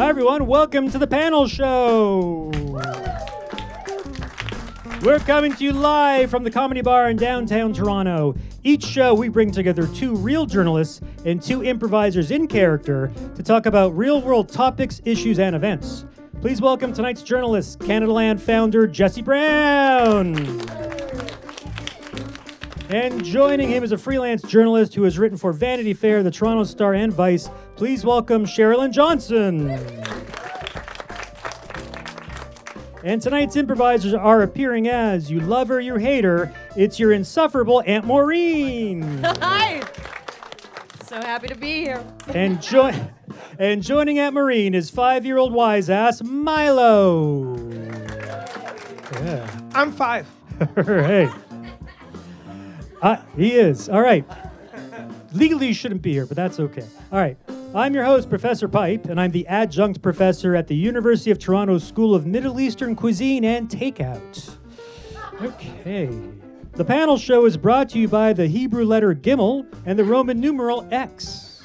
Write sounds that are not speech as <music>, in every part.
Hi, everyone. Welcome to the panel show. We're coming to you live from the Comedy Bar in downtown Toronto. Each show, we bring together two real journalists and two improvisers in character to talk about real world topics, issues, and events. Please welcome tonight's journalist, Canadaland founder Jesse Brown. And joining him is a freelance journalist who has written for Vanity Fair, the Toronto Star, and Vice. Please welcome Sharilyn Johnson. And tonight's improvisers are appearing as you love her, you hate her. It's your insufferable Aunt Maureen. <laughs> Hi. So happy to be here. and, jo- and joining Aunt Maureen is five-year-old wise ass Milo. Yeah. I'm five. <laughs> All right. Uh, he is. All right. Legally, you shouldn't be here, but that's okay. All right. I'm your host, Professor Pipe, and I'm the adjunct professor at the University of Toronto School of Middle Eastern Cuisine and Takeout. Okay. The panel show is brought to you by the Hebrew letter Gimel and the Roman numeral X.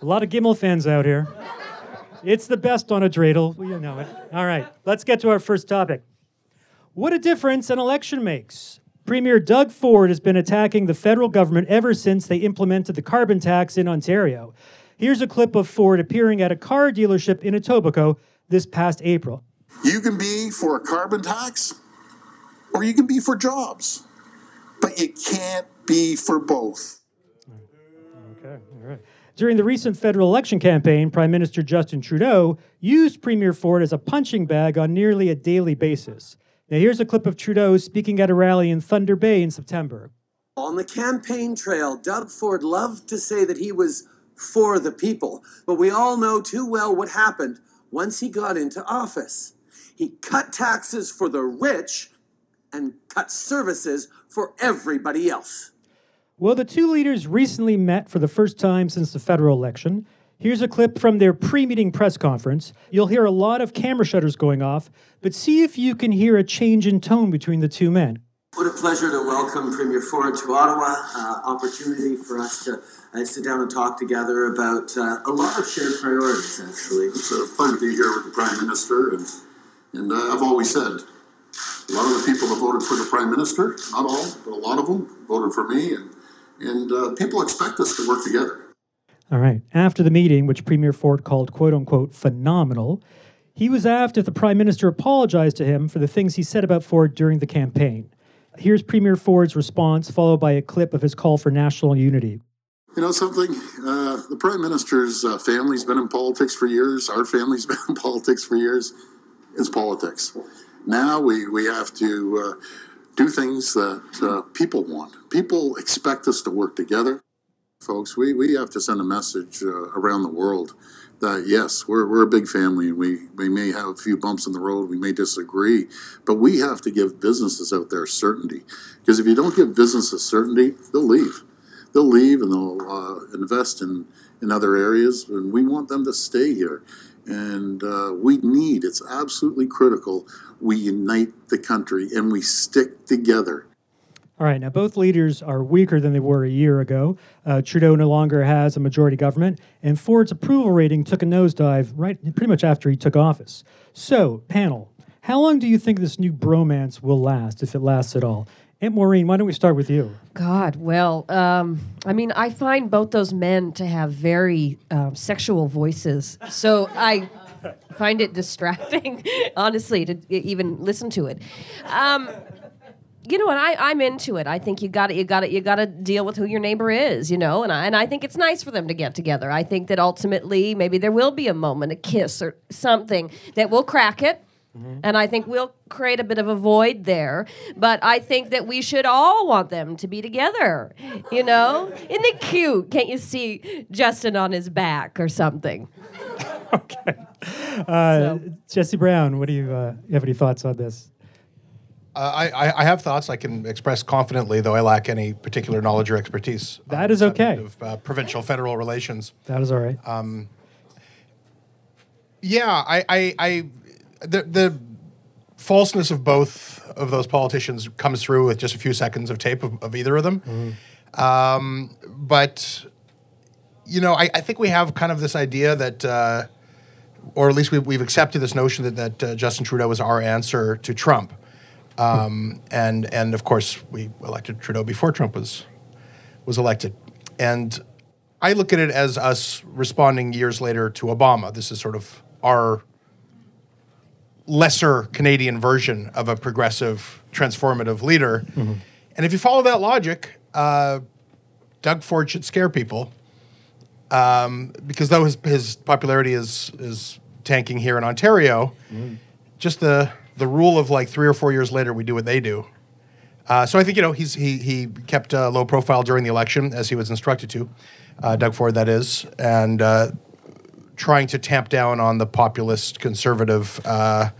A lot of Gimel fans out here. It's the best on a dreidel. Well, you know it. All right. Let's get to our first topic. What a difference an election makes. Premier Doug Ford has been attacking the federal government ever since they implemented the carbon tax in Ontario. Here's a clip of Ford appearing at a car dealership in Etobicoke this past April. You can be for a carbon tax or you can be for jobs, but you can't be for both. Okay, all right. During the recent federal election campaign, Prime Minister Justin Trudeau used Premier Ford as a punching bag on nearly a daily basis. Now, here's a clip of Trudeau speaking at a rally in Thunder Bay in September. On the campaign trail, Doug Ford loved to say that he was for the people, but we all know too well what happened once he got into office. He cut taxes for the rich and cut services for everybody else. Well, the two leaders recently met for the first time since the federal election. Here's a clip from their pre meeting press conference. You'll hear a lot of camera shutters going off, but see if you can hear a change in tone between the two men. What a pleasure to welcome Premier Ford to Ottawa. Uh, opportunity for us to uh, sit down and talk together about uh, a lot of shared priorities, actually. It's a pleasure to be here with the Prime Minister, and, and uh, I've always said a lot of the people that voted for the Prime Minister, not all, but a lot of them voted for me, and, and uh, people expect us to work together. All right. After the meeting, which Premier Ford called quote unquote phenomenal, he was asked if the Prime Minister apologized to him for the things he said about Ford during the campaign. Here's Premier Ford's response, followed by a clip of his call for national unity. You know something? Uh, the Prime Minister's uh, family's been in politics for years. Our family's <laughs> been in politics for years. It's politics. Now we, we have to uh, do things that uh, people want. People expect us to work together. Folks, we, we have to send a message uh, around the world that yes, we're, we're a big family and we, we may have a few bumps in the road, we may disagree, but we have to give businesses out there certainty. Because if you don't give businesses certainty, they'll leave. They'll leave and they'll uh, invest in, in other areas, and we want them to stay here. And uh, we need, it's absolutely critical, we unite the country and we stick together. All right, now both leaders are weaker than they were a year ago. Uh, Trudeau no longer has a majority government, and Ford's approval rating took a nosedive right pretty much after he took office. So, panel, how long do you think this new bromance will last, if it lasts at all? Aunt Maureen, why don't we start with you? God, well, um, I mean, I find both those men to have very um, sexual voices. So I find it distracting, <laughs> honestly, to even listen to it. Um, you know, and I, I'm into it. I think you got it. you got it. you got to deal with who your neighbor is, you know. And I, and I think it's nice for them to get together. I think that ultimately maybe there will be a moment, a kiss or something that will crack it. And I think we'll create a bit of a void there. But I think that we should all want them to be together. You know? Isn't it cute? Can't you see Justin on his back or something? <laughs> okay. Uh, Jesse Brown, what do you, uh, you have any thoughts on this? Uh, I, I- have thoughts I can express confidently, though I lack any particular knowledge or expertise. That is okay. Of uh, provincial federal relations. That is all right. Yeah, I, I, I the, the falseness of both of those politicians comes through with just a few seconds of tape of, of either of them. Um, but you know, I, I think we have kind of this idea that, uh, or at least we've, we've accepted this notion that, that uh, Justin Trudeau is our answer to Trump. Um, and, and of course, we elected Trudeau before Trump was, was elected. And I look at it as us responding years later to Obama. This is sort of our lesser Canadian version of a progressive, transformative leader. And if you follow that logic, uh, Doug Ford should scare people um, because though his, his popularity is is tanking here in Ontario, just the the rule of like three or four years later we do what they do. Uh, so I think you know he's he he kept a low profile during the election as he was instructed to, uh, Doug Ford that is, and uh, trying to tamp down on the populist conservative uh,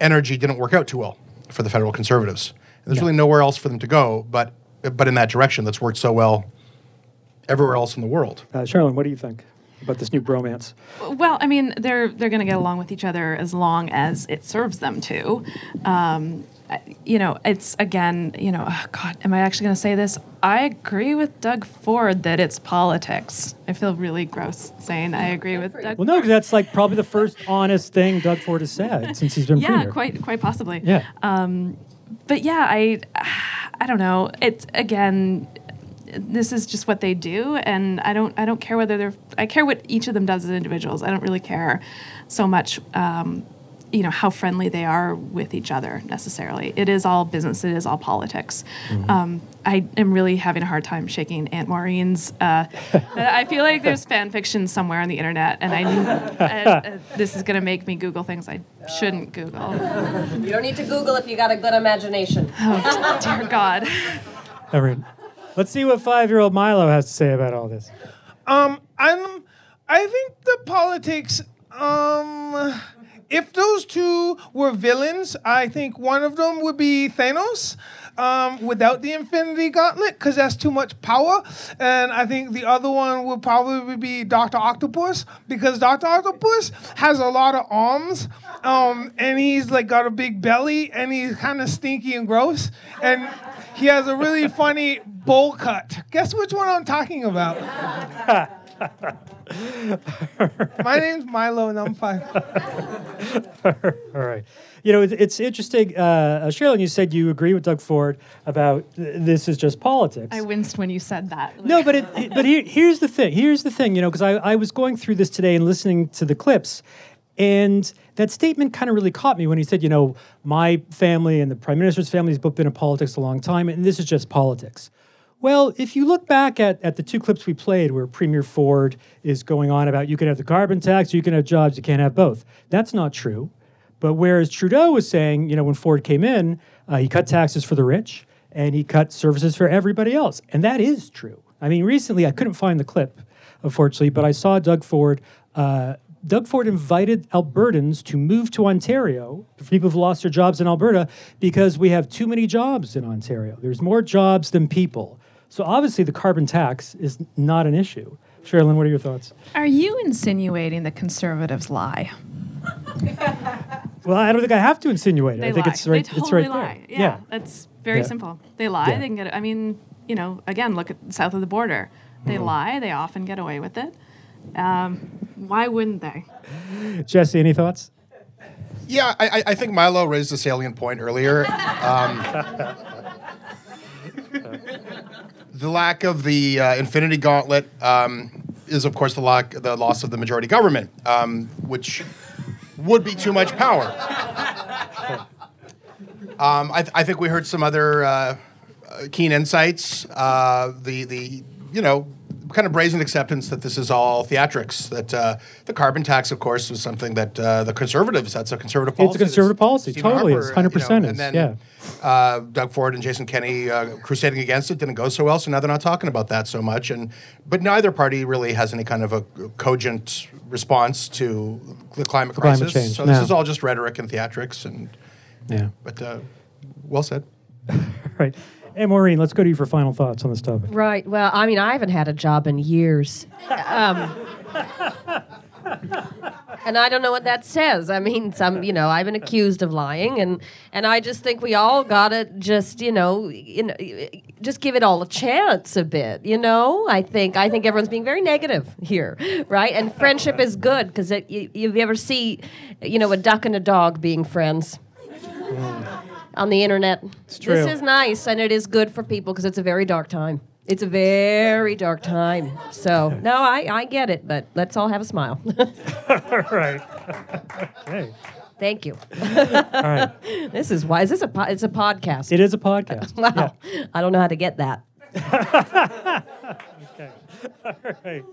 energy didn't work out too well for the federal conservatives. And there's really nowhere else for them to go, but but in that direction that's worked so well everywhere else in the world. Uh, Charlene, what do you think about this new bromance? Well, I mean, they're they're going to get along with each other as long as it serves them to. Um, you know, it's again, you know, oh God, am I actually going to say this? I agree with Doug Ford that it's politics. I feel really gross saying I agree with Doug. Well, no, because that's like probably the first <laughs> honest thing Doug Ford has said since he's been yeah, premier. quite quite possibly. Yeah. but yeah, I I don't know. It's again this is just what they do and I don't I don't care whether they're I care what each of them does as individuals. I don't really care so much um, you know how friendly they are with each other necessarily. It is all business. It is all politics. Um, I am really having a hard time shaking Aunt Maureen's. Uh, <laughs> I feel like there's fan fiction somewhere on the internet, and I uh, uh, this is going to make me Google things I shouldn't Google. You don't need to Google if you got a good imagination. Oh, dear God. All right. Let's see what five-year-old Milo has to say about all this. Um, I'm, I think the politics. Um, if those two were villains, I think one of them would be Thanos. Um, without the Infinity Gauntlet, because that's too much power, and I think the other one would probably be Doctor Octopus, because Doctor Octopus has a lot of arms, um, and he's like got a big belly, and he's kind of stinky and gross, and he has a really funny bowl cut. Guess which one I'm talking about? <laughs> <laughs> My name's Milo, and I'm five. <laughs> All right. You know, it's, it's interesting. Uh, uh, Sharilyn, you said you agree with Doug Ford about th- this is just politics. I winced when you said that. No, but it, it- but here, here's the thing. Here's the thing. You know, because I, I was going through this today and listening to the clips, and that statement kind of really caught me when he said, you know, my family and the prime minister's family has both been in politics a long time, and this is just politics. Well, if you look back at, at the two clips we played where Premier Ford is going on about you can have the carbon tax, you can have jobs, you can't have both. That's not true. But whereas Trudeau was saying, you know, when Ford came in, uh, he cut taxes for the rich and he cut services for everybody else. And that is true. I mean, recently, I couldn't find the clip, unfortunately, but I saw Doug Ford. Uh, Doug Ford invited Albertans to move to Ontario, for people who've lost their jobs in Alberta, because we have too many jobs in Ontario. There's more jobs than people. So obviously, the carbon tax is not an issue. Sharilyn, what are your thoughts? Are you insinuating the conservatives lie? Well, I don't think I have to insinuate it. They I think lie. it's right. They totally it's right lie. there. Yeah, that's very Yeah. simple. They lie. Yeah. They can get. I mean, you know, again, look at south of the border. They Mm-hmm. lie. They often get away with it. Um, why wouldn't they? Jesse, any thoughts? Yeah, I, I- I think Milo raised a salient point earlier. Um, the lack of the uh, Infinity Gauntlet um, is, of course, the, lack, the loss of the majority government, um, which would be too much power. Um, I, th- I think we heard some other uh, uh, keen insights. Uh, the the you know kind of brazen acceptance that this is all theatrics. That uh, the carbon tax, of course, was something that uh, the conservatives. That's a conservative policy. It's a conservative policy. Stephen Totally Harper, is. uh, you 100% know, And then yeah. uh, Doug Ford and Jason Kenney uh, crusading against it didn't go so well. So now they're not talking about that so much. And but neither party really has any kind of a cogent response to the climate Climate crisis. change, So this no. is all just rhetoric and theatrics. And Yeah. but uh, well said. <laughs> Right. Hey, Maureen, let's go to you for final thoughts on this topic. Right. Well, I mean, I haven't had a job in years. Um, and I don't know what that says. I mean, some, you know, I've been accused of lying, and and I just think we all gotta just, you know, you know, just give it all a chance a bit. You know, I think I think everyone's being very negative here, right? And friendship is good because you, you ever see, you know, a duck and a dog being friends. On the internet, true. this is nice and it is good for people because it's a very dark time. It's a very dark time. So no, I, I get it, but let's all have a smile. <laughs> All right. okay. Thank you. All right. <laughs> This is why is this a po- it's a podcast. It is a podcast. <laughs> wow. I don't know how to get that. okay. All right.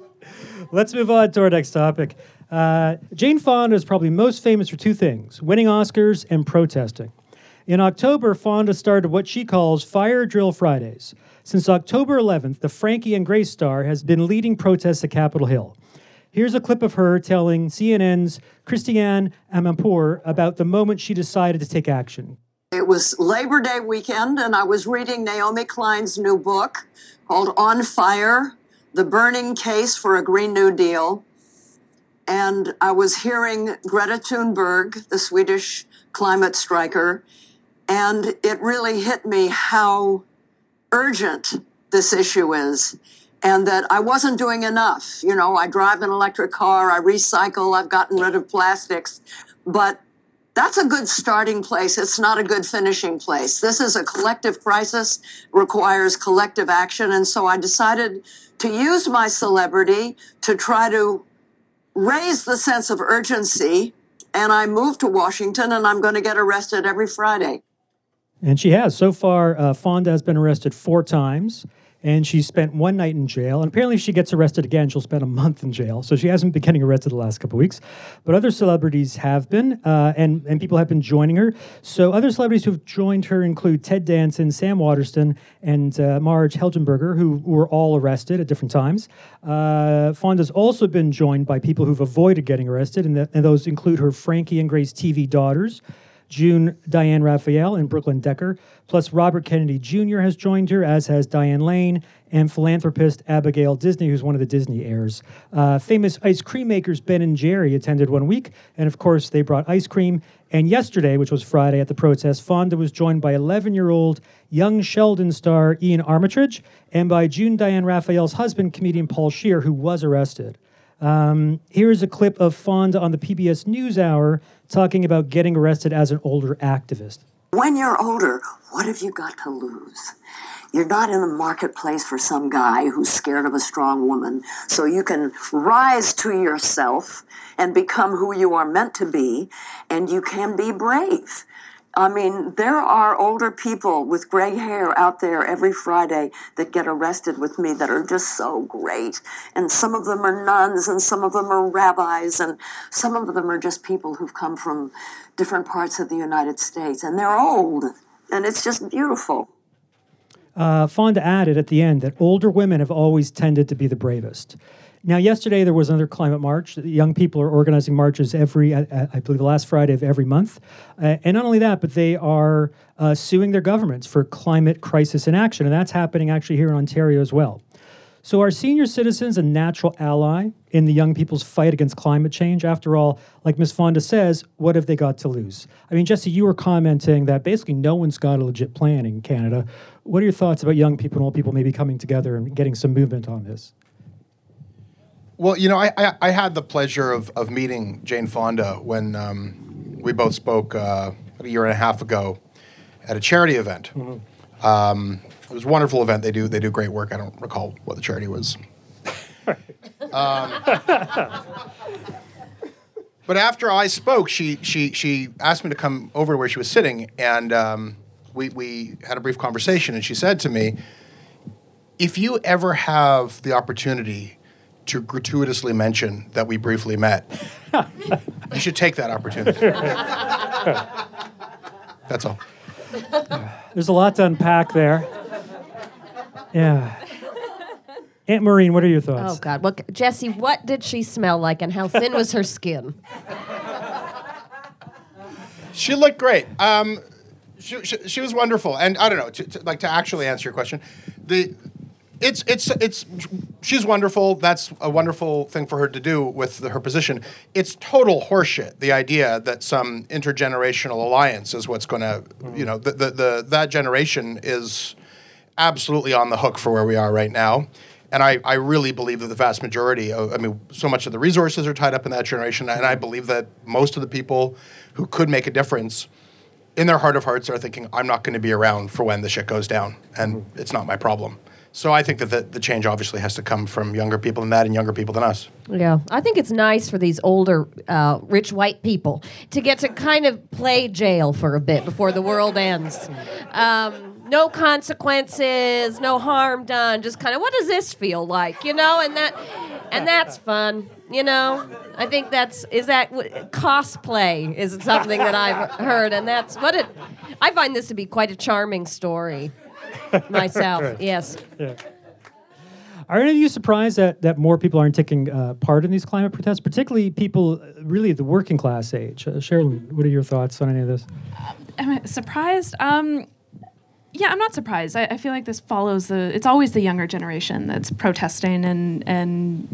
Let's move on to our next topic. Uh, Jane Fonda is probably most famous for two things winning Oscars and protesting. In October, Fonda started what she calls Fire Drill Fridays. Since October 11th, the Frankie and Grace star has been leading protests at Capitol Hill. Here's a clip of her telling CNN's Christiane Amanpour about the moment she decided to take action. It was Labor Day weekend, and I was reading Naomi Klein's new book called On Fire The Burning Case for a Green New Deal. And I was hearing Greta Thunberg, the Swedish climate striker, and it really hit me how urgent this issue is and that I wasn't doing enough. You know, I drive an electric car, I recycle, I've gotten rid of plastics, but that's a good starting place. It's not a good finishing place. This is a collective crisis, requires collective action. And so I decided to use my celebrity to try to raise the sense of urgency. And I moved to Washington and I'm going to get arrested every Friday. And she has. So far, uh, Fonda has been arrested four times, and she spent one night in jail. And apparently, if she gets arrested again, she'll spend a month in jail. So she hasn't been getting arrested the last couple weeks. But other celebrities have been, uh, and, and people have been joining her. So other celebrities who have joined her include Ted Danson, Sam Waterston, and uh, Marg Helgenberger, who were all arrested at different times. Uh, Fonda's also been joined by people who've avoided getting arrested, and, the, and those include her Frankie and Grace TV daughters. June Diane Raphael and Brooklyn Decker, plus Robert Kennedy Jr. has joined her, as has Diane Lane and philanthropist Abigail Disney, who's one of the Disney heirs. Uh, famous ice cream makers Ben and Jerry attended one week, and of course they brought ice cream. And yesterday, which was Friday at the protest, Fonda was joined by 11-year-old young Sheldon star Iain Armitage and by June Diane Raphael's husband, comedian Paul Scheer, who was arrested. Um, here's a clip of Fonda on the PBS NewsHour talking about getting arrested as an older activist. When you're older, what have you got to lose? You're not in a marketplace for some guy who's scared of a strong woman. So you can rise to yourself and become who you are meant to be, and you can be brave. I mean, there are older people with gray hair out there every Friday that get arrested with me that are just so great. And some of them are nuns, and some of them are rabbis, and some of them are just people who've come from different parts of the United States. And they're old, and it's just beautiful. Uh, Fonda added at the end that older women have always tended to be the bravest. Now, yesterday there was another climate march. Young people are organizing marches every, I, I believe, the last Friday of every month. Uh, and not only that, but they are uh, suing their governments for climate crisis inaction. And that's happening actually here in Ontario as well. So, are senior citizens a natural ally in the young people's fight against climate change? After all, like Ms. Fonda says, what have they got to lose? I mean, Jesse, you were commenting that basically no one's got a legit plan in Canada. What are your thoughts about young people and old people maybe coming together and getting some movement on this? Well, you know, I, I, I had the pleasure of, of meeting Jane Fonda when um, we both spoke uh, a year and a half ago at a charity event. Um, it was a wonderful event. They do they do great work. I don't recall what the charity was. <laughs> um, but after I spoke, she she she asked me to come over to where she was sitting, and um, we we had a brief conversation. And she said to me, "If you ever have the opportunity." To gratuitously mention that we briefly met. <laughs> you should take that opportunity. That's all. There's a lot to unpack there. Yeah. Aunt Maureen, what are your thoughts? Oh God! What Jesse? What did she smell like, and how thin was her skin? She looked great. Um, she, she, she was wonderful, and I don't know, to, to, like to actually answer your question, the it's it's it's she's wonderful. That's a wonderful thing for her to do with the, her position. It's total horseshit. The idea that some intergenerational alliance is what's going to, mm-hmm. you know, the, the the that generation is absolutely on the hook for where we are right now. And I, I really believe that the vast majority of, I mean, so much of the resources are tied up in that generation. And I mm-hmm. believe that most of the people who could make a difference in their heart of hearts are thinking, I'm not going to be around for when the shit goes down. And mm-hmm. it's not my problem. So I think that the, the change obviously has to come from younger people than that and younger people than us. Yeah, I think it's nice for these older, uh, rich white people to get to kind of play jail for a bit before the world ends. Um, no consequences, no harm done. Just kind of, what does this feel like, you know? And that, and that's fun, you know. I think that's is that cosplay is something that I've heard, and that's what it. I find this to be quite a charming story <laughs> myself. Yes. Are any of you surprised that, that more people aren't taking uh, part in these climate protests, particularly people uh, really the working class age? Uh, Sharilyn, what are your thoughts on any of this? Am I surprised? Um, yeah, I'm not surprised. I, I feel like this follows the. It's always the younger generation that's protesting and and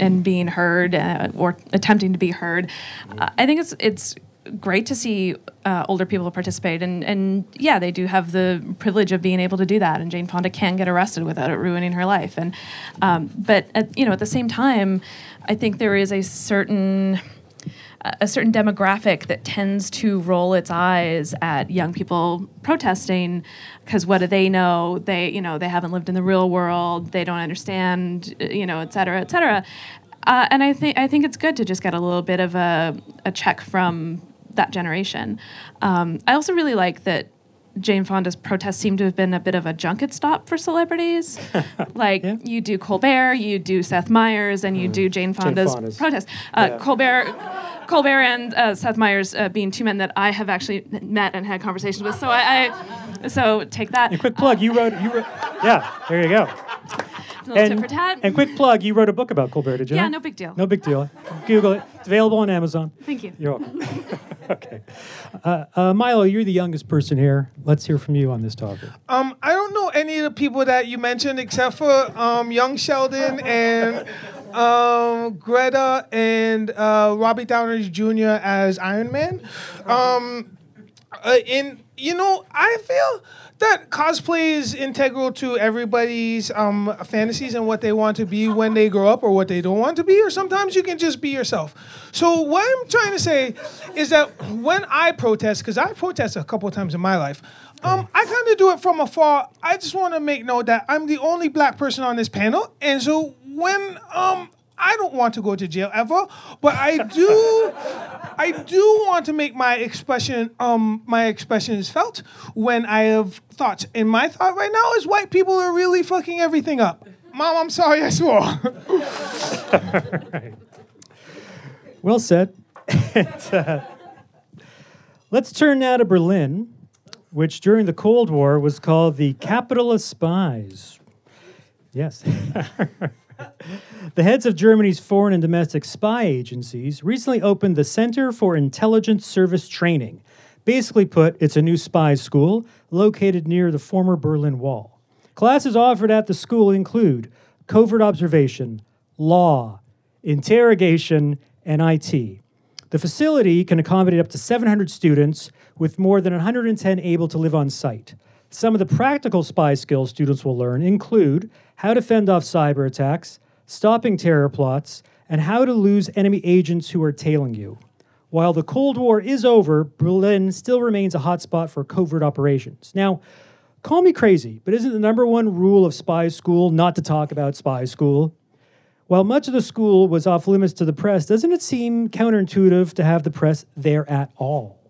and being heard uh, or attempting to be heard. Uh, I think it's it's great to see uh, older people participate, and and yeah, they do have the privilege of being able to do that. And Jane Fonda can get arrested without it ruining her life. And um, but at, you know, at the same time, I think there is a certain a certain demographic that tends to roll its eyes at young people protesting because what do they know they you know they haven't lived in the real world they don't understand you know et cetera et cetera uh, and I think I think it's good to just get a little bit of a, a check from that generation. Um, I also really like that Jane Fonda's protests seem to have been a bit of a junket stop for celebrities. <laughs> like you do Colbert, you do Seth Meyers, and you do Jane Fonda's, Fonda's. protest. Uh, Yeah. Colbert. Colbert and uh, Seth Meyers uh, being two men that I have actually met and had conversations with, so I, I so take that. And quick plug, you wrote, you wrote, yeah, there you go. Little tit And, for tat. and quick plug, you wrote a book about Colbert, did you? Yeah, not? no big deal. No big deal. Google it. It's available on Amazon. Thank you. You're welcome. <laughs> okay. Uh, uh, Milo, you're the youngest person here. Let's hear from you on this topic. Um, I don't know any of the people that you mentioned except for um, young Sheldon and um, Greta and uh, Robbie Downey Jr. as Iron Man. Um, uh, and you know, I feel that cosplay is integral to everybody's um, fantasies and what they want to be when they grow up or what they don't want to be, or sometimes you can just be yourself. So, what I'm trying to say is that when I protest, because I protest a couple times in my life, um, I kind of do it from afar. I just want to make note that I'm the only black person on this panel, and so when um, I don't want to go to jail ever, but I do, I do want to make my expression, um, my expressions felt when I have thoughts. And my thought right now is white people are really fucking everything up. Mom, I'm sorry I swore. <laughs> Well said. Uh, let's turn now to Berlin, which during the Cold War was called the capital of spies. Yes. <laughs> <laughs> the heads of Germany's foreign and domestic spy agencies recently opened the Center for Intelligence Service Training. Basically put, it's a new spy school located near the former Berlin Wall. Classes offered at the school include covert observation, law, interrogation, and IT. The facility can accommodate up to 700 students, with more than 110 able to live on site. Some of the practical spy skills students will learn include how to fend off cyber attacks, stopping terror plots, and how to lose enemy agents who are tailing you. While the Cold War is over, Berlin still remains a hotspot for covert operations. Now, call me crazy, but isn't the number one rule of spy school not to talk about spy school? While much of the school was off limits to the press, doesn't it seem counterintuitive to have the press there at all?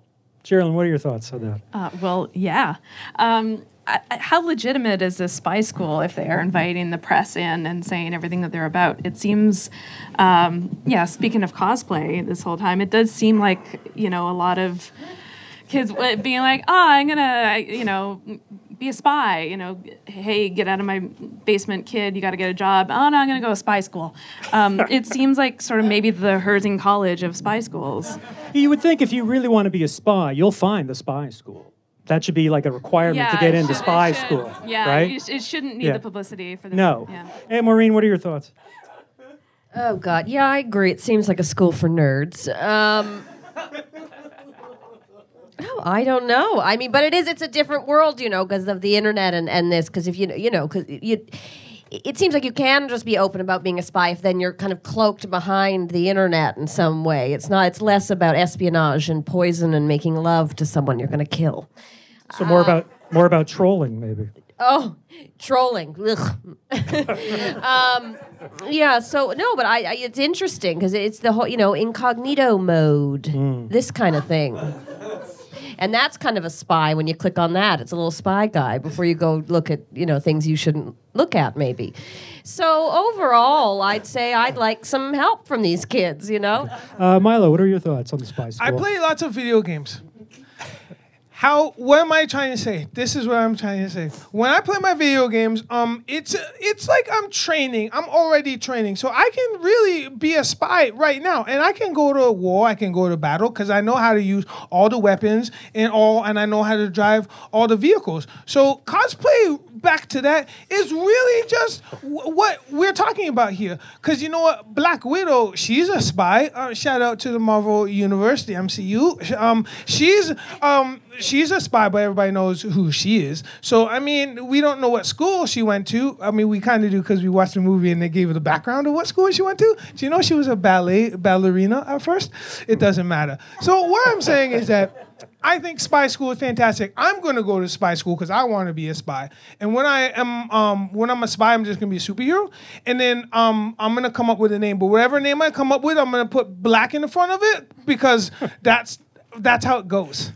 Sharilyn, what are your thoughts on that? Uh, well, yeah. Um, I, how legitimate is this spy school if they are inviting the press in and saying everything that they're about? It seems, um, yeah, speaking of cosplay this whole time, it does seem like, you know, a lot of kids being like, oh, I'm going to, you know, be a spy, you know, hey, get out of my basement, kid, you got to get a job. Oh, no, I'm going to go to spy school. Um, <laughs> it seems like sort of maybe the Herzing College of spy schools. You would think if you really want to be a spy, you'll find the spy school. that should be like a requirement to get into should- spy school. Yeah, right. you sh- it shouldn't need Yeah. the publicity for the no. Yeah. Hey, Maureen, what are your thoughts? Oh God, yeah, I agree. It seems like a school for nerds. Um, <laughs> oh, I don't know. I mean, but it is. It's a different world, you know, because of the internet and and this. Because if you you know, because you. It seems like you can just be open about being a spy if then you're kind of cloaked behind the internet in some way. It's not. It's less about espionage and poison and making love to someone you're going to kill. So more about more about trolling, maybe. Oh, trolling. <laughs> Um, yeah. So no, but I, I it's interesting because it's the whole you know incognito mode, this kind of thing. And that's kind of a spy when you click on that. It's a little spy guy before you go look at you know things you shouldn't look at maybe. So overall, I'd say I'd like some help from these kids. You know. Uh, Milo, what are your thoughts on the spy school? I play lots of video games. How? What am I trying to say? This is what I'm trying to say. When I play my video games, um, it's it's like I'm training. I'm already training, so I can really be a spy right now, and I can go to a war. I can go to battle because I know how to use all the weapons and all, and I know how to drive all the vehicles. So cosplay back to that is really just w- what we're talking about here. Because you know what, Black Widow, she's a spy. Uh, shout out to the Marvel Universe, the MCU. Um, she's um, she's a spy, but everybody knows who she is. So I mean, we don't know what school she went to. I mean, we kind of do because we watched the movie and they gave her the background of what school she went to. Do you know she was a ballet ballerina at first? It doesn't matter. So what I'm saying is that. I think spy school is fantastic. I'm going to go to spy school because I want to be a spy. And when I am, um, when I'm a spy, I'm just going to be a superhero. And then um, I'm going to come up with a name. But whatever name I come up with, I'm going to put black in the front of it because <laughs> that's that's how it goes.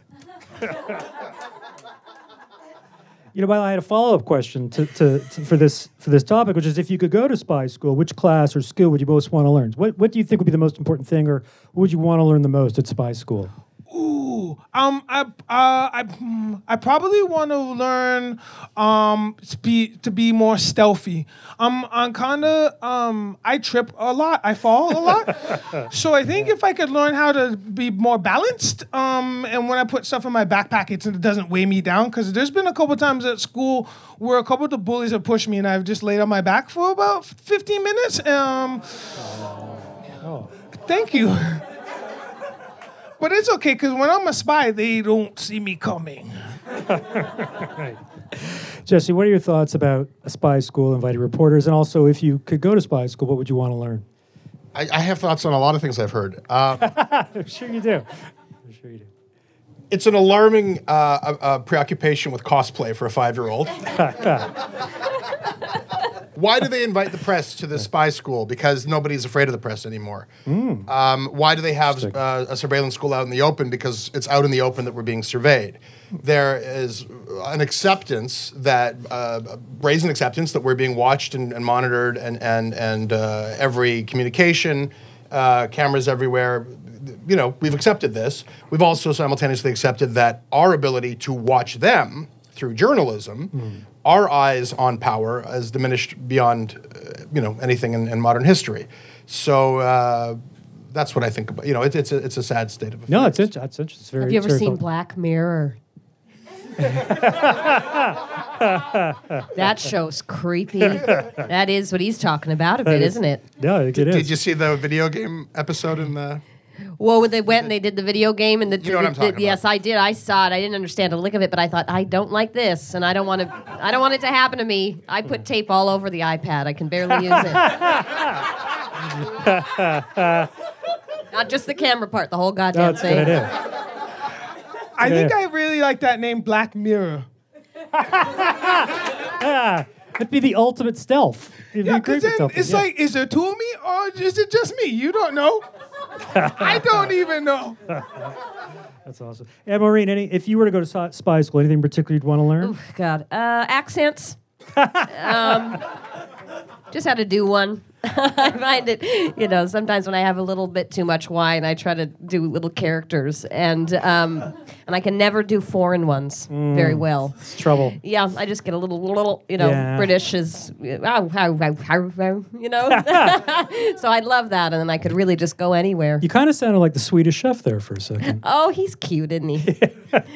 You know, Milo, I had a follow up question to, to, to for this for this topic, which is if you could go to spy school, which class or skill would you most want to learn? What what do you think would be the most important thing, or what would you want to learn the most at spy school? Ooh, um, I, uh, I, I probably want to learn, um, to be, to be more stealthy. Um, I'm kind of, um, I trip a lot, I fall a lot. <laughs> so I think if I could learn how to be more balanced, um, and when I put stuff in my backpack, it's, it doesn't weigh me down. Because there's been a couple times at school where a couple of the bullies have pushed me, and I've just laid on my back for about 15 minutes. Um, thank you. But it's okay because when I'm a spy, they don't see me coming. <laughs> Jesse, what are your thoughts about a spy school, inviting reporters, and also if you could go to spy school, what would you want to learn? I, I have thoughts on a lot of things I've heard. Uh, <laughs> I'm sure you do. I'm sure you do. it's an alarming uh, uh, uh, preoccupation with cosplay for a five-year-old. <laughs> why do they invite the press to the spy school? Because nobody's afraid of the press anymore. Um, why do they have uh, a surveillance school out in the open? Because it's out in the open that we're being surveyed. There is an acceptance that uh, a brazen acceptance that we're being watched and, and monitored, and and and uh, every communication, uh, cameras everywhere. You know, we've accepted this. We've also simultaneously accepted that our ability to watch them through journalism, our eyes on power has diminished beyond, uh, you know, anything in, in modern history. So uh, that's what I think about. You know, it's it's a, it's a sad state of affairs. No, it's interesting. It's, it's very. Have you ever seen thought- Black Mirror? that show's creepy. that is what he's talking about a bit, is- isn't it? Yeah, it Did is. you see the video game episode in the? Well, when they went and they did the video game and the, You know what I'm the- talking yes. I did. I saw it. I didn't understand a lick of it, but I thought I don't like this, and I don't want to. I don't want it to happen to me. I put tape all over the iPad. I can barely use it. <laughs> Not just the camera part, the whole goddamn No, it's a thing. good idea. I think I really like that name, Black Mirror. It'd be the ultimate stealth. It'd be Yeah, a because then it's Yeah. like, is there two of me or is it just me? You don't know. I don't even know. <laughs> That's awesome. Yeah, Maureen, any, if you were to go to spy school, anything in particular you'd want to learn? God, uh, accents. <laughs> um, just had to do one. <laughs> I find it, you know, sometimes when I have a little bit too much wine, I try to do little characters. And um, and I can never do foreign ones very mm, well. It's trouble. Yeah, I just get a little, little, you know, Yeah. British is, oh, how, how, how, how, you know. <laughs> <laughs> so I love that, and then I could really just go anywhere. You kind of sounded like the Swedish chef there for a second. <laughs> Oh, he's cute, isn't he?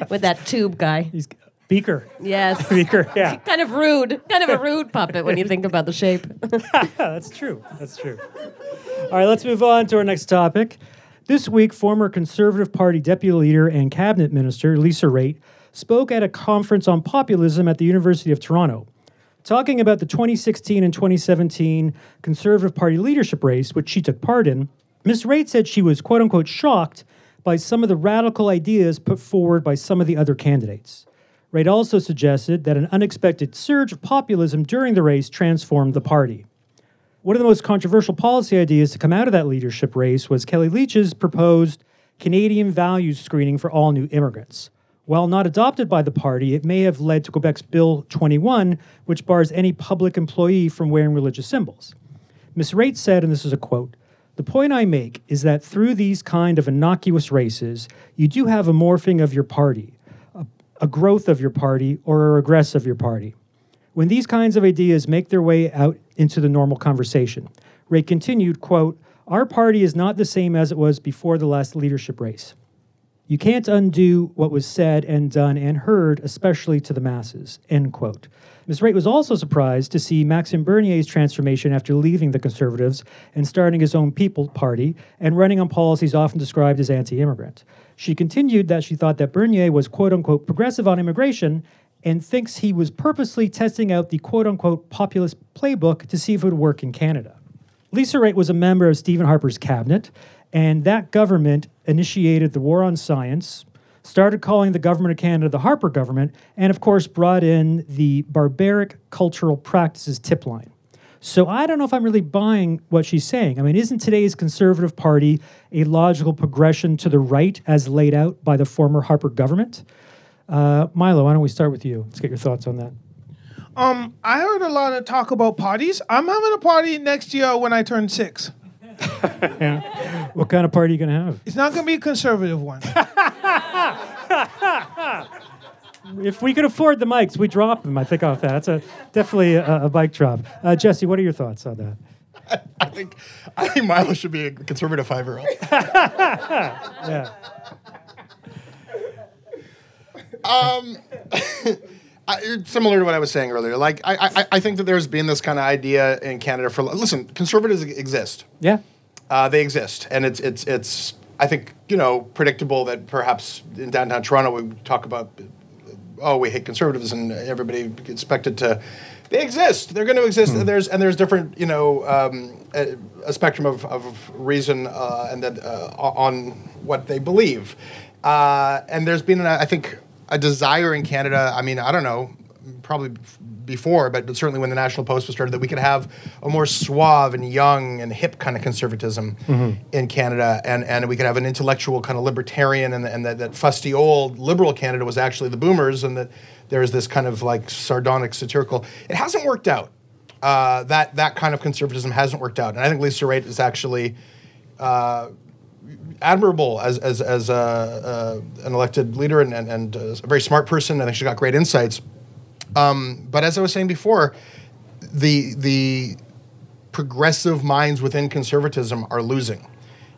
With that tube guy. He's Beaker. Yes. Beaker. Yeah, kind of rude. Kind of a rude puppet when you think about the shape. that's true. That's true. All right, let's move on to our next topic. This week, former Conservative Party deputy leader and cabinet minister Lisa Raitt spoke at a conference on populism at the University of Toronto. Talking about the 2016 and 2017 Conservative Party leadership race, which she took part in, Ms. Raitt said she was quote unquote shocked by some of the radical ideas put forward by some of the other candidates. Raitt also suggested that an unexpected surge of populism during the race transformed the party. One of the most controversial policy ideas to come out of that leadership race was Kellie Leitch's proposed Canadian values screening for all new immigrants. While not adopted by the party, it may have led to Quebec's Bill 21, which bars any public employee from wearing religious symbols. Ms. Raitt said, and this is a quote The point I make is that through these kind of innocuous races, you do have a morphing of your party, a, a growth of your party, or a regress of your party when these kinds of ideas make their way out into the normal conversation. Raitt continued, quote, Our party is not the same as it was before the last leadership race. You can't undo what was said and done and heard, especially to the masses, end quote. Ms. Raitt was also surprised to see Maxime Bernier's transformation after leaving the Conservatives and starting his own People Party and running on policies often described as anti immigrant. She continued that she thought that Bernier was quote unquote progressive on immigration and thinks he was purposely testing out the quote unquote populist playbook to see if it would work in Canada. Lisa Raitt was a member of Stephen Harper's cabinet, and that government initiated the war on science, started calling the government of Canada the Harper government, and of course brought in the barbaric cultural practices tip line. So I don't know if I'm really buying what she's saying. I mean, isn't today's Conservative Party a logical progression to the right as laid out by the former Harper government? Uh, Milo, why don't we start with you? Let's get your thoughts on that. Um, I heard a lot of talk about parties. I'm having a party next year when I turn six. <laughs> yeah. What kind of party are you going to have? It's not gonna be a conservative one. <laughs> If we could afford the mics, we drop them. I think off that. That's a definitely a, a bike drop. Uh, Jesse, what are your thoughts on that? <laughs> I think I think Milo should be a conservative five year old. Yeah. <laughs> I, similar to what I was saying earlier, like I, I, I think that there's been this kind of idea in Canada for listen, conservatives exist. Yeah. Uh, they exist, and it's it's it's. I think you know predictable that perhaps in downtown Toronto we talk about, oh, we hate conservatives, and everybody expected to. They exist. They're going to exist. And there's and there's different you know um, a, a spectrum of, of reason uh, and that uh, on what they believe. Uh, and there's been I think a desire in Canada. I mean I don't know probably before, but, certainly when the National Post was started, that we could have a more suave and young and hip kind of conservatism in Canada, and, and we could have an intellectual kind of libertarian, and, and that, that fusty old liberal Canada was actually the boomers, and that there's this kind of like sardonic, satirical. It hasn't worked out. Uh, that that kind of conservatism hasn't worked out, and I think Lisa Raitt is actually uh, admirable as as, as a, uh, an elected leader and, and, and uh, a very smart person. I think she's got great insights. Um, but as I was saying before, the the progressive minds within conservatism are losing,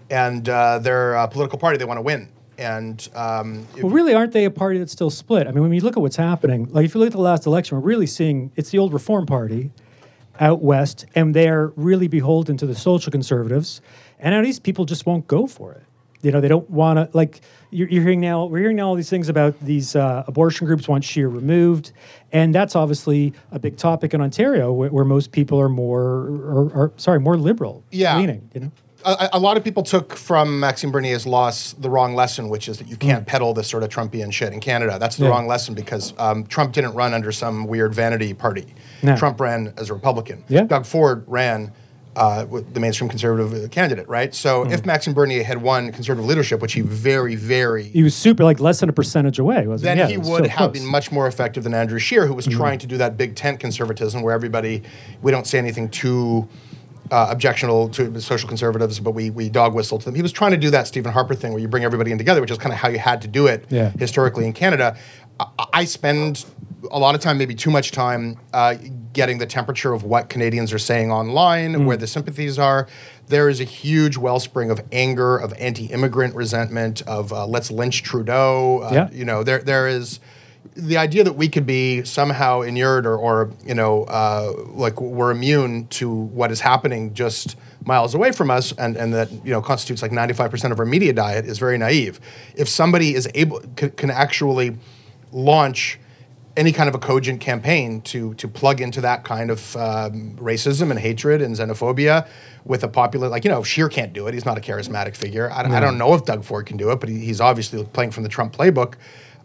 and uh, political party. They want to win, and um, Well, really, aren't they a party that's still split? I mean, when you look at what's happening, like if you look at the last election, we're really seeing it's the old Reform Party out west, and they're really beholden to the social conservatives, and at least people just won't go for it. You know, they don't want to like. You're, you're hearing now. We're hearing now all these things about these uh, abortion groups want Scheer removed, and that's obviously a big topic in Ontario, where, where most people are more, or, or sorry, more liberal Yeah. leaning. You know. a, a lot of people took from Maxime Bernier's loss the wrong lesson, which is that you can't peddle this sort of Trumpian shit in Canada. That's the Yeah. wrong lesson because um, Trump didn't run under some weird vanity party. No. Trump ran as a Republican. Yeah. Doug Ford ran uh, with the mainstream conservative uh, candidate, right? So if Maxime Bernier had won conservative leadership, which he very, very He was super, like less than a percentage away, wasn't then he? Yeah, he would so have close. Mm-hmm. been much more effective than Andrew Scheer, who was trying to do that big tent conservatism where everybody, we don't say anything too uh, objectionable to social conservatives, but we we dog whistled to them. He was trying to do that Stephen Harper thing where you bring everybody in together, which is kind of how you had to do it Yeah. historically in Canada. I, I spend a lot of time, maybe too much time, uh, getting the temperature of what Canadians are saying online, where the sympathies are. There is a huge wellspring of anger, of anti-immigrant resentment, of uh, let's lynch Trudeau. Uh, Yeah. You know, there there is the idea that we could be somehow inured or, or you know, uh, like we're immune to what is happening just miles away from us, and, and that you know constitutes like 95% of our media diet is very naive. If somebody is able can, can actually launch any kind of a cogent campaign to to plug into that kind of um, racism and hatred and xenophobia with a popular like you know Scheer can't do it. He's not a charismatic figure. I, I don't know if Doug Ford can do it, but he, he's obviously playing from the Trump playbook.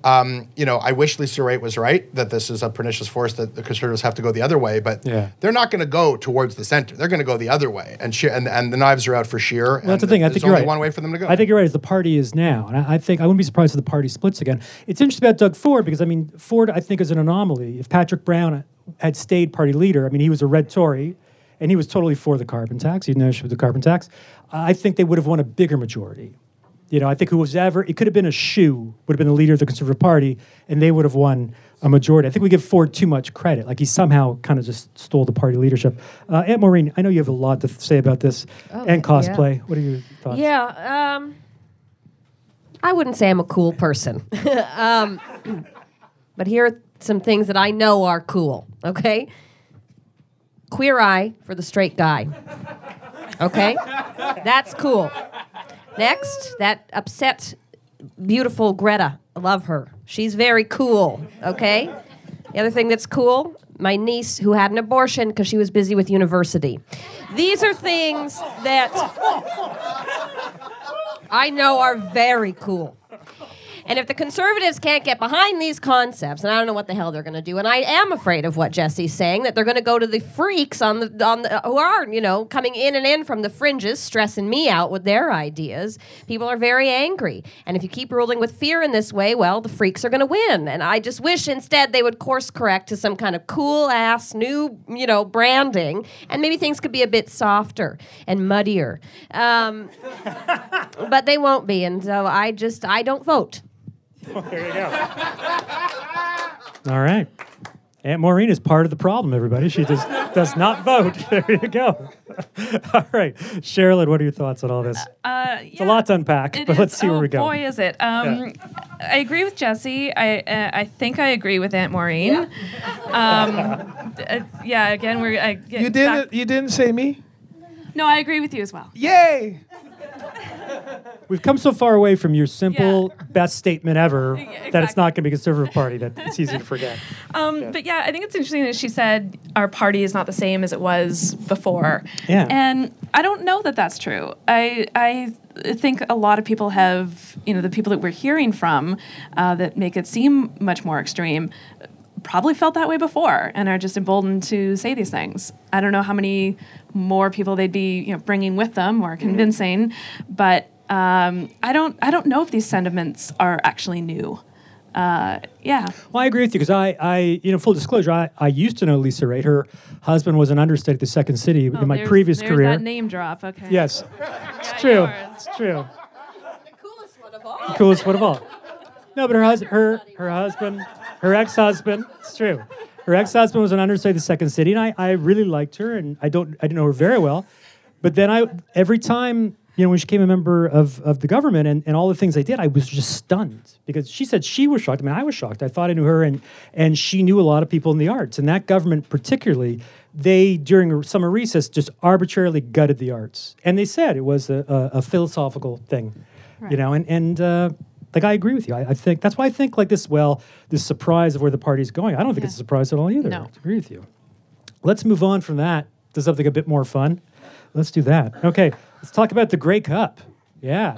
Um, you know, I wish Lisa Raitt was right that this is a pernicious force that the conservatives have to go the other way, but Yeah. they're not going to go towards the center. They're going to go the other way, and Scheer, and, and the knives are out for Scheer. Well, that's the thing. I think you're only right. one way for them to go. I think you're right. As the party is now, and I, I think I wouldn't be surprised if the party splits again. It's interesting about Doug Ford because I mean, Ford I think is an anomaly. If Patrick Brown had stayed party leader, I mean, he was a red Tory, and he was totally for the carbon tax. He had no issue with the carbon tax. I think they would have won a bigger majority. You know, I think who was ever it could have been a shoe would have been the leader of the Conservative Party, and they would have won a majority. I think we give Ford too much credit. Like he somehow kind of just stole the party leadership. Uh, Aunt Maureen, I know you have a lot to th- say about this Oh, and yeah. cosplay. What are your thoughts? Yeah, um, I wouldn't say I'm a cool person. <laughs> um, but here are some things that I know are cool, okay? Queer eye for the straight guy. Okay? That's cool. Next, that upset, beautiful Greta. I love her. She's very cool, okay? The other thing that's cool, my niece who had an abortion because she was busy with university. These are things that I know are very cool. And if the conservatives can't get behind these concepts, and I don't know what the hell they're going to do, and I am afraid of what Jesse's saying that they're going to go to the freaks on the on the who are you know coming in and in from the fringes, stressing me out with their ideas. People are very angry, and if you keep ruling with fear in this way, well, the freaks are going to win. And I just wish instead they would course correct to some kind of cool ass new you know branding, and maybe things could be a bit softer and muddier. Um, <laughs> but they won't be, and so I just I don't vote. <laughs> There you go. All right. Aunt Maureen is part of the problem, everybody. She just does not vote. <laughs> There you go. <laughs> all right. Sharilyn, what are your thoughts on all this? Uh, It's a lot to unpack, but is- let's see where oh, we go. Boy, is it! Um, I agree with Jesse. I uh, I think I agree with Aunt Maureen. Um, d- uh, yeah. Again, we're I get You didn't. You didn't say me. No, I agree with you as well. Yay! We've come so far away from your simple best statement ever that it's not going to be a conservative party that it's easy to forget. <laughs> Um, But yeah, I think it's interesting that she said our party is not the same as it was before. Yeah. And I don't know that that's true. I I think a lot of people have, you know, the people that we're hearing from uh, that make it seem much more extreme probably felt that way before and are just emboldened to say these things. I don't know how many more people they'd be, you know, bringing with them or convincing, but um, I don't I don't know if these sentiments are actually new. Uh, yeah. Well, I agree with you because I, I, you know, full disclosure, I, I used to know Lisa Raitt. Her husband was an understudy at the Second City in my Oh, There's- previous there's career. That name drop. Okay. Yes, <laughs> it's Yeah, true. yours. It's true. The coolest one of all. No, but her husband, her her husband, her ex-husband. It's true. Her ex-husband was an understudy at the Second City, and I, I really liked her, and I don't I didn't know her very well, but then I every time you know when she became a member of, of the government and, and all the things they did, I was just stunned because she said she was shocked. I mean, I was shocked. I thought I knew her, and and she knew a lot of people in the arts, and that government particularly. They during summer recess just arbitrarily gutted the arts, and they said it was a, a, a philosophical thing, you know, and and uh, like I agree with you. I, I think that's why I think like this. Well, this surprise of where the party's going. I don't think it's a surprise at all either. No. I agree with you. Let's move on from that to something a bit more fun. Let's do that. Okay, let's talk about the Grey Cup. Yeah.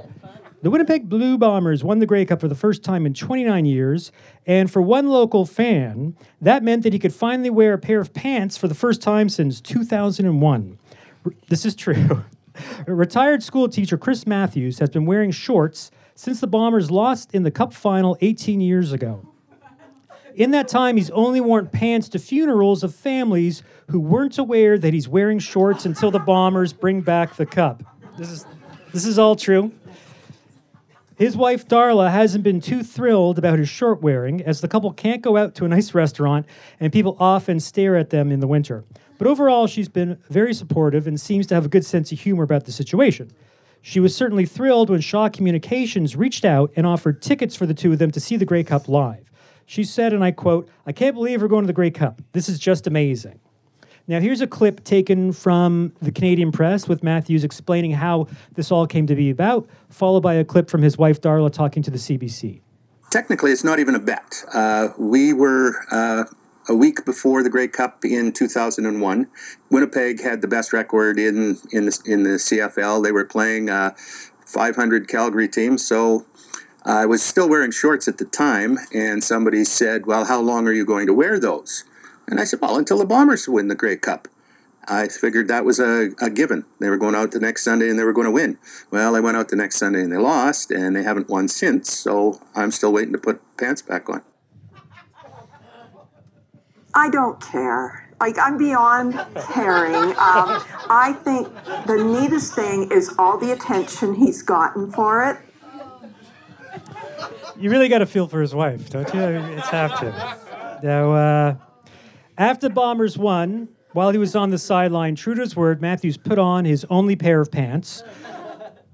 The Winnipeg Blue Bombers won the Grey Cup for the first time in 29 years, and for one local fan, that meant that he could finally wear a pair of pants for the first time since 2001. R- This is true. <laughs> Retired school teacher Chris Matthews has been wearing shorts since the Bombers lost in the Cup final 18 years ago. In that time, he's only worn pants to funerals of families who weren't aware that he's wearing shorts until the Bombers bring back the cup. This is, this is all true. His wife Darla hasn't been too thrilled about his short wearing, as the couple can't go out to a nice restaurant and people often stare at them in the winter. But overall, she's been very supportive and seems to have a good sense of humor about the situation. She was certainly thrilled when Shaw Communications reached out and offered tickets for the two of them to see the Grey Cup live. She said, and I quote, I can't believe we're going to the Grey Cup. This is just amazing. Now, here's a clip taken from the Canadian press with Matthews explaining how this all came to be about, followed by a clip from his wife Darla talking to the CBC. Technically, it's not even a bet. Uh, we were uh, a week before the Grey Cup in 2001. Winnipeg had the best record in in the, in the CFL. They were playing uh, 500 Calgary teams, so I was still wearing shorts at the time. And somebody said, "Well, how long are you going to wear those?" And I said, "Well, until the Bombers win the Grey Cup." I figured that was a, a given. They were going out the next Sunday and they were going to win. Well, they went out the next Sunday and they lost, and they haven't won since. So I'm still waiting to put pants back on. I don't care. Like I'm beyond caring. <laughs> Um, I think the neatest thing is all the attention he's gotten for it. You really got to feel for his wife, don't you? It's have to. Now, uh, after Bombers won, while he was on the sideline, true to his word, Matthews put on his only pair of pants,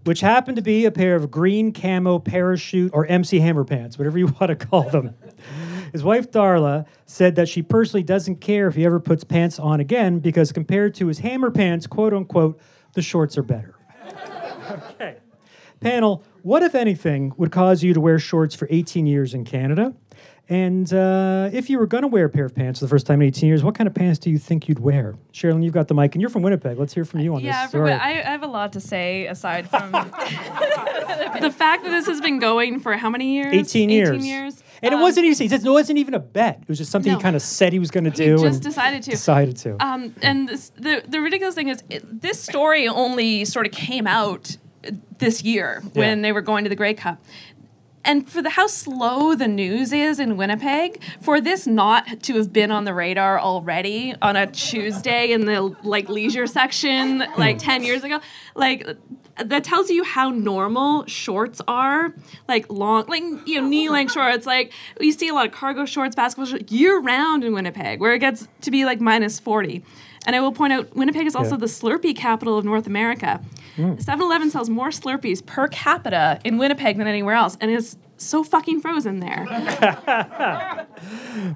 which happened to be a pair of green camo parachute or MC Hammer pants, whatever you <laughs> want to call them. His wife Darla said that she personally doesn't care if he ever puts pants on again because compared to his hammer pants, quote unquote, the shorts are better. okay. Panel, what, if anything, would cause you to wear shorts for 18 years in Canada? And uh, if you were going to wear a pair of pants for the first time in 18 years, what kind of pants do you think you'd wear? Sharilyn, you've got the mic, and you're from Winnipeg. Let's hear from you on yeah, this. right. I, I have a lot to say aside from <laughs> the fact that this has been going for how many years? 18 years. 18 years. And it Um, wasn't even, he says, no, it wasn't even a bet. It was just something No. he kind of said he was going to do. He just decided to. Decided to. Um, and this, the the ridiculous thing is, it, this story only sort of came out this year when they were going to the Grey Cup. And for the how slow the news is in Winnipeg, for this not to have been on the radar already on a Tuesday in the like leisure section hmm. like 10 years ago, like that tells you how normal shorts are, like long, like you know, knee-length shorts. Like you see a lot of cargo shorts, basketball shorts year-round in Winnipeg, where it gets to be like minus 40. And I will point out, Winnipeg is also Yeah. the Slurpee capital of North America. 7-Eleven sells more Slurpees per capita in Winnipeg than anywhere else, and it's so fucking frozen there. <laughs>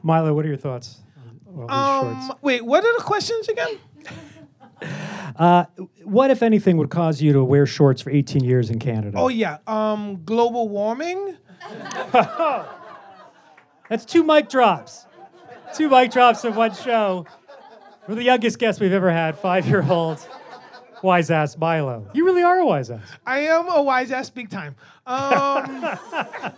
Milo, what are your thoughts on, on these Um, shorts? wait, what are the questions again? <laughs> What, if anything, would cause you to wear shorts for 18 years in Canada? Oh yeah, um, global warming. <laughs> That's two mic drops. Two mic drops in one show. We're the youngest guest we've ever had, five year old wise ass Milo. You really are a wise ass. I am a wise ass big time. Um, <laughs>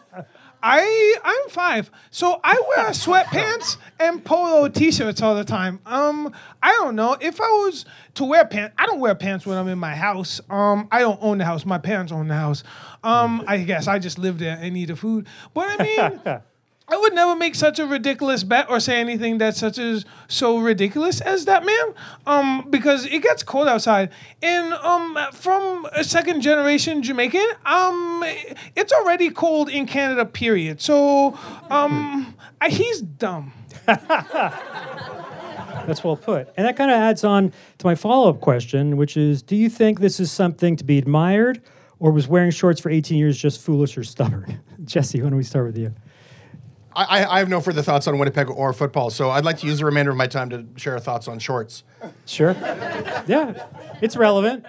I I'm five, so I wear sweatpants and polo t-shirts all the time. Um, I don't know if I was to wear pants. I don't wear pants when I'm in my house. Um, I don't own the house. My parents own the house. Um, I guess I just live there and eat the food. But I mean. <laughs> I would never make such a ridiculous bet or say anything that's such as so ridiculous as that man, um, because it gets cold outside. And um, from a second generation Jamaican, um, it's already cold in Canada. Period. So, um, I, he's dumb. <laughs> That's well put. And that kind of adds on to my follow up question, which is Do you think this is something to be admired, or was wearing shorts for 18 years just foolish or stubborn? <laughs> Jesse, why don't we start with you? I, I have no further thoughts on Winnipeg or football, so I'd like to use the remainder of my time to share thoughts on shorts. Sure. yeah, it's relevant.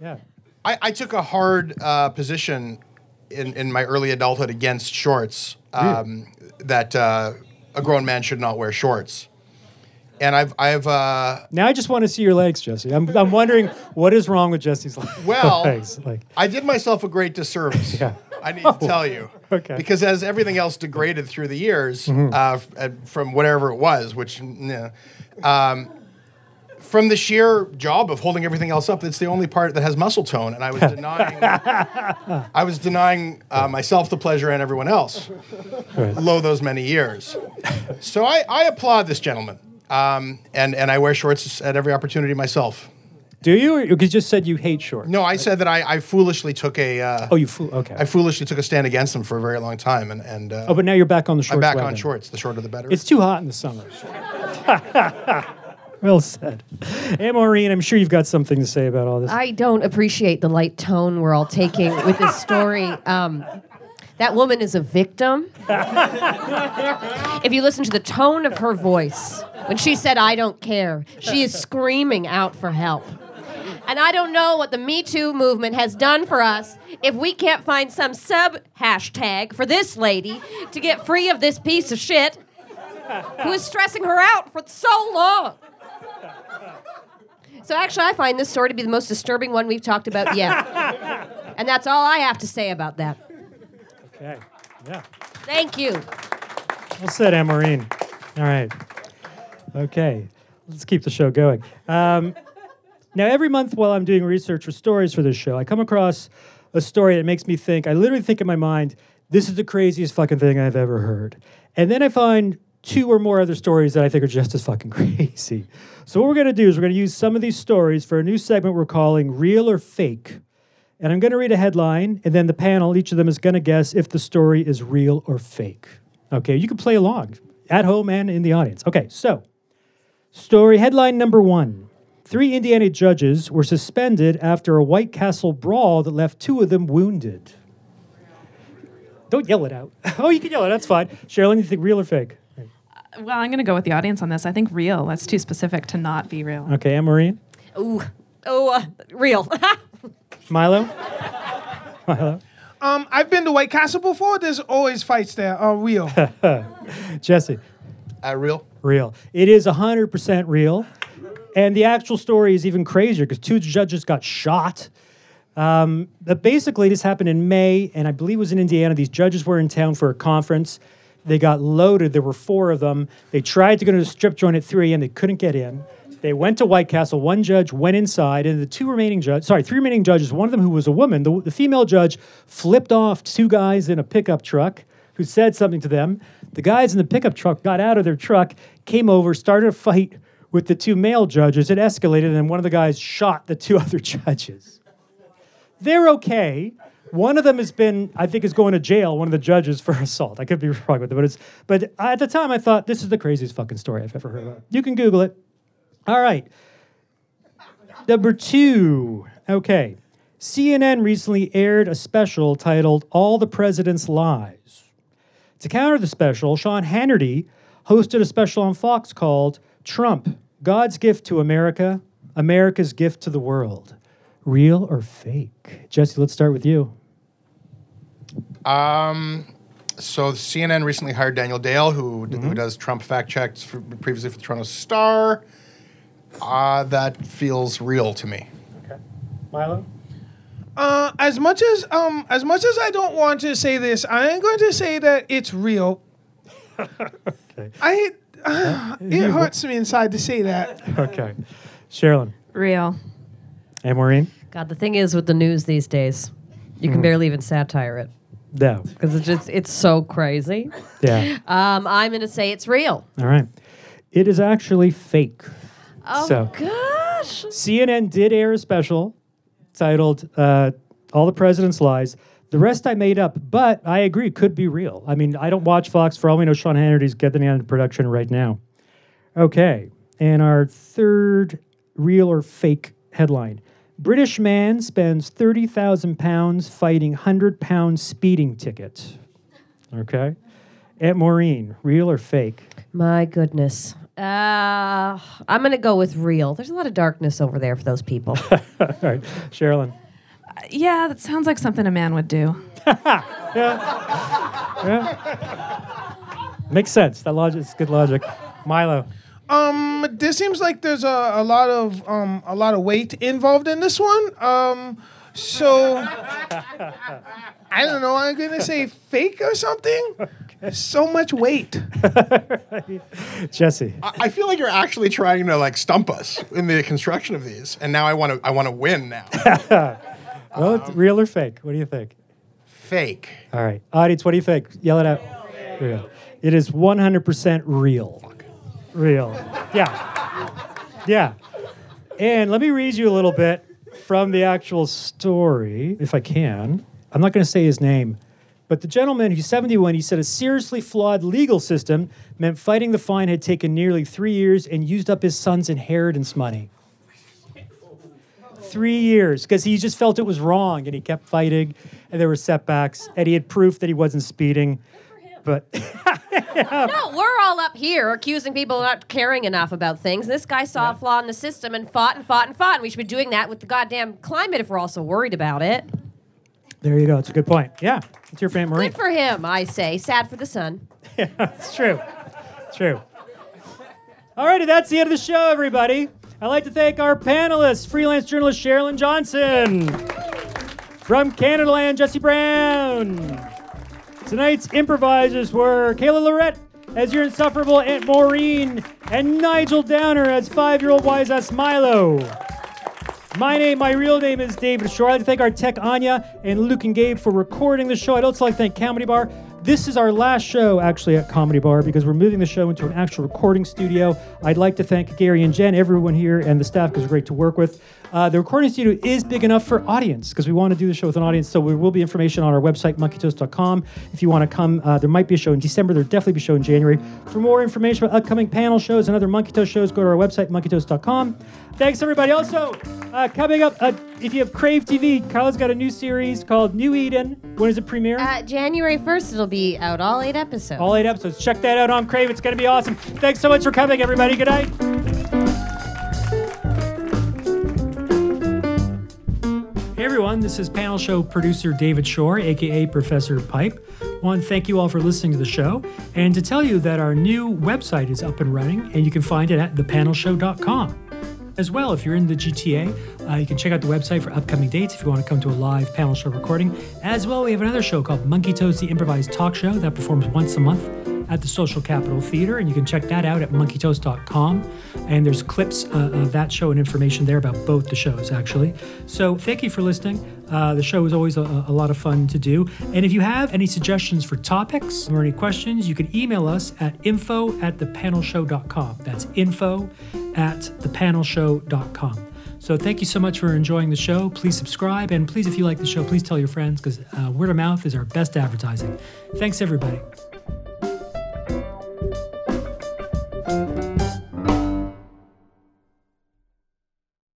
Yeah. I, I took a hard uh, position in, in my early adulthood against shorts, um, that uh, a grown man should not wear shorts. And I've, I've uh, Now I just want to see your legs, Jesse. I'm, I'm wondering what is wrong with Jesse's <laughs> le- Well, legs. Like, I did myself a great disservice. <laughs> Yeah. I need to tell you. <laughs> okay. Because as everything else degraded through the years, Mm-hmm. uh, f- uh, from whatever it was, which, yeah, um, from the sheer job of holding everything else up, it's the only part that has muscle tone, and I was <laughs> denying. I was denying uh, myself the pleasure and everyone else. Lo those many years. So I, I applaud this gentleman, um, and and I wear shorts at every opportunity myself. Do you? Or you just said you hate shorts. No, I said that I, I foolishly took a. Uh, Oh, you fool. Okay. I foolishly took a stand against them for a very long time, and and uh, oh, but now you're back on the shorts. I'm back on shorts. The shorter the better. It's too hot in the summer. <laughs> well said. Hey, Maureen, I'm sure you've got something to say about all this. I don't appreciate the light tone we're all taking with this story. Um, that woman is a victim. if you listen to the tone of her voice, when she said, I don't care, she is screaming out for help. And I don't know what the Me Too movement has done for us if we can't find some sub hashtag for this lady to get free of this piece of shit who is stressing her out for so long. So actually, I find this story to be the most disturbing one we've talked about yet. <laughs> and that's all I have to say about that. okay. Yeah. Thank you. Well said, Maureen. All right. Okay. Let's keep the show going. Um, now, every month while I'm doing research for stories for this show, I come across a story that makes me think, I literally think in my mind, this is the craziest fucking thing I've ever heard. And then I find two or more other stories that I think are just as fucking <laughs> crazy. So, what we're to do is we're to use some of these stories for a new segment we're calling Real or Fake. And I'm to read a headline, and then the panel, each of them is to guess if the story is real or fake. Okay, you can play along at home and in the audience. Okay, so story headline number one Three Indiana judges were suspended after a White Castle brawl that left two of them wounded. Don't yell it out. <laughs> oh, you can yell it. That's fine. Sharilyn, you think real or fake? Well, I'm going to go with the audience on this. I think real. That's too specific to not be real. Okay, Anne Marie, Ooh, oh, uh, real. <laughs> Milo, Milo, Um, I've been to White Castle before. There's always fights there. Uh, real. <laughs> Jesse. uh, real. Real. It is 100% real. And the actual story is even crazier because two judges got shot. Um, but basically, this happened in May, and I believe it was in Indiana. These judges were in town for a conference. They got loaded. There were four of them. They tried to go to the strip joint at 3 a.m. They couldn't get in. They went to White Castle. One judge went inside, and the two remaining judges, sorry, three remaining judges, one of them who was a woman, the, the female judge flipped off two guys in a pickup truck who said something to them. The guys in the pickup truck got out of their truck, came over, started a fight with the two male judges. It escalated, and one of the guys shot the two <laughs> other judges. They're okay. One of them has been, I think, is going to jail. One of the judges for <laughs> assault. I could be <laughs> wrong with it, but it's. But at the time, I thought this is the craziest fucking story I've ever heard of. You can Google it. All right. Number two. Okay. CNN recently aired a special titled "All the President's Lies." To counter the special, Sean Hannity hosted a special on Fox called Trump, God's Gift to America, America's Gift to the World. Real or fake? Jesse, let's start with you. Um, so CNN recently hired Daniel Dale, who Mm-hmm. who does Trump fact checks for, previously for the Toronto Star. Uh, that feels real to me. Okay, Milo? Uh, as much as um, as much as I don't want to say this, I am going to say that it's real. <laughs> Okay. I uh, it hurts me inside to say that. Okay. Sharilyn. Real. And Maureen? God, the thing is with the news these days, you can barely even satire it No. because it's just it's so crazy. Yeah. Um, I'm gonna say it's real. All right. It is actually fake. Oh So- gosh. CNN did air a special titled uh, All the President's Lies. The rest I made up, but I agree, could be real. I mean, I don't watch Fox. For all we know, Sean Hannity's getting into production right now. Okay. And our third real or fake headline British man spends 30,000 pounds fighting 100 pound speeding ticket. Okay. Aunt Maureen, real or fake? My goodness. Uh, I'm gonna go with real. There's a lot of darkness over there for those people. <laughs> All right. Sharilyn. Yeah, that sounds like something a man would do. <laughs> yeah. yeah. Makes sense. That logic is good logic. Milo. Um, this seems like there's a, a lot of um, a lot of weight involved in this one. Um, So I don't know. I'm gonna say fake or something. So much weight. <laughs> Jesse. I, I feel like you're actually trying to like stump us in the construction of these, and now I want to I want to win now. <laughs> Well, it's um, real or fake? What do you think? Fake. All right. Audience, what do you think? Yell it out. Real. It is 100% real. Real. Yeah. Yeah. And let me read you a little bit from the actual story, if I can. I'm not going to say his name, but the gentleman who's 71, he said a seriously flawed legal system meant fighting the fine had taken nearly three years and used up his son's inheritance money. Three years, because he just felt it was wrong and he kept fighting, and there were setbacks, and he had proof that he wasn't speeding. But <laughs> No, we're all up here accusing people of not caring enough about things. This guy saw a flaw in the system and fought and fought and fought. And we should be doing that with the goddamn climate if we're also worried about it. there you go. It's a good point. Yeah, it's your friend Marie. Good for him, I say. Sad for the son. <laughs> It's true. It's true. Alrighty, that's the end of the show, everybody. I'd like to thank our panelists, freelance journalist Sharilyn Johnson. From Canadaland, Jesse Brown. Tonight's improvisers were Kayla Lorette as your insufferable Aunt Maureen and Nigel Downer as five-year-old wise ass Milo. My name, my real name is David Shore. I'd like to thank our tech Anya and Luke and Gabe for recording the show. I'd also like to thank Comedy Bar. This is our last show actually at Comedy Bar because we're moving the show into an actual recording studio. I'd like to thank Gary and Jen, everyone here, and the staff because they're great to work with. Uh, the recording studio is big enough for audience because we want to do the show with an audience. So there will be information on our website, monkeytoast.com. If you want to come, uh, there might be a show in December. There'll definitely be a show in January. For more information about upcoming panel shows and other Monkey Toast shows, go to our website, monkeytoast.com. Thanks, everybody. Also, uh, coming up, uh, if you have Crave TV, Kyle's got a new series called New Eden. When is it premiere? Uh, January 1st, it'll be out all eight episodes. All eight episodes. Check that out on Crave. It's going to be awesome. Thanks so much for coming, everybody. Good night. Hey everyone, this is panel show producer David Shore, aka Professor Pipe. I want to thank you all for listening to the show and to tell you that our new website is up and running and you can find it at thepanelshow.com. As well, if you're in the GTA, uh, you can check out the website for upcoming dates if you want to come to a live panel show recording. As well, we have another show called Monkey Toast, the improvised talk show that performs once a month at the Social Capital Theater, and you can check that out at monkeytoast.com. And there's clips uh, of that show and information there about both the shows, actually. So thank you for listening. Uh, the show is always a, a lot of fun to do. And if you have any suggestions for topics or any questions, you can email us at info at thepanelshow.com. That's info at thepanelshow.com. So thank you so much for enjoying the show. Please subscribe, and please, if you like the show, please tell your friends because uh, word of mouth is our best advertising. Thanks, everybody.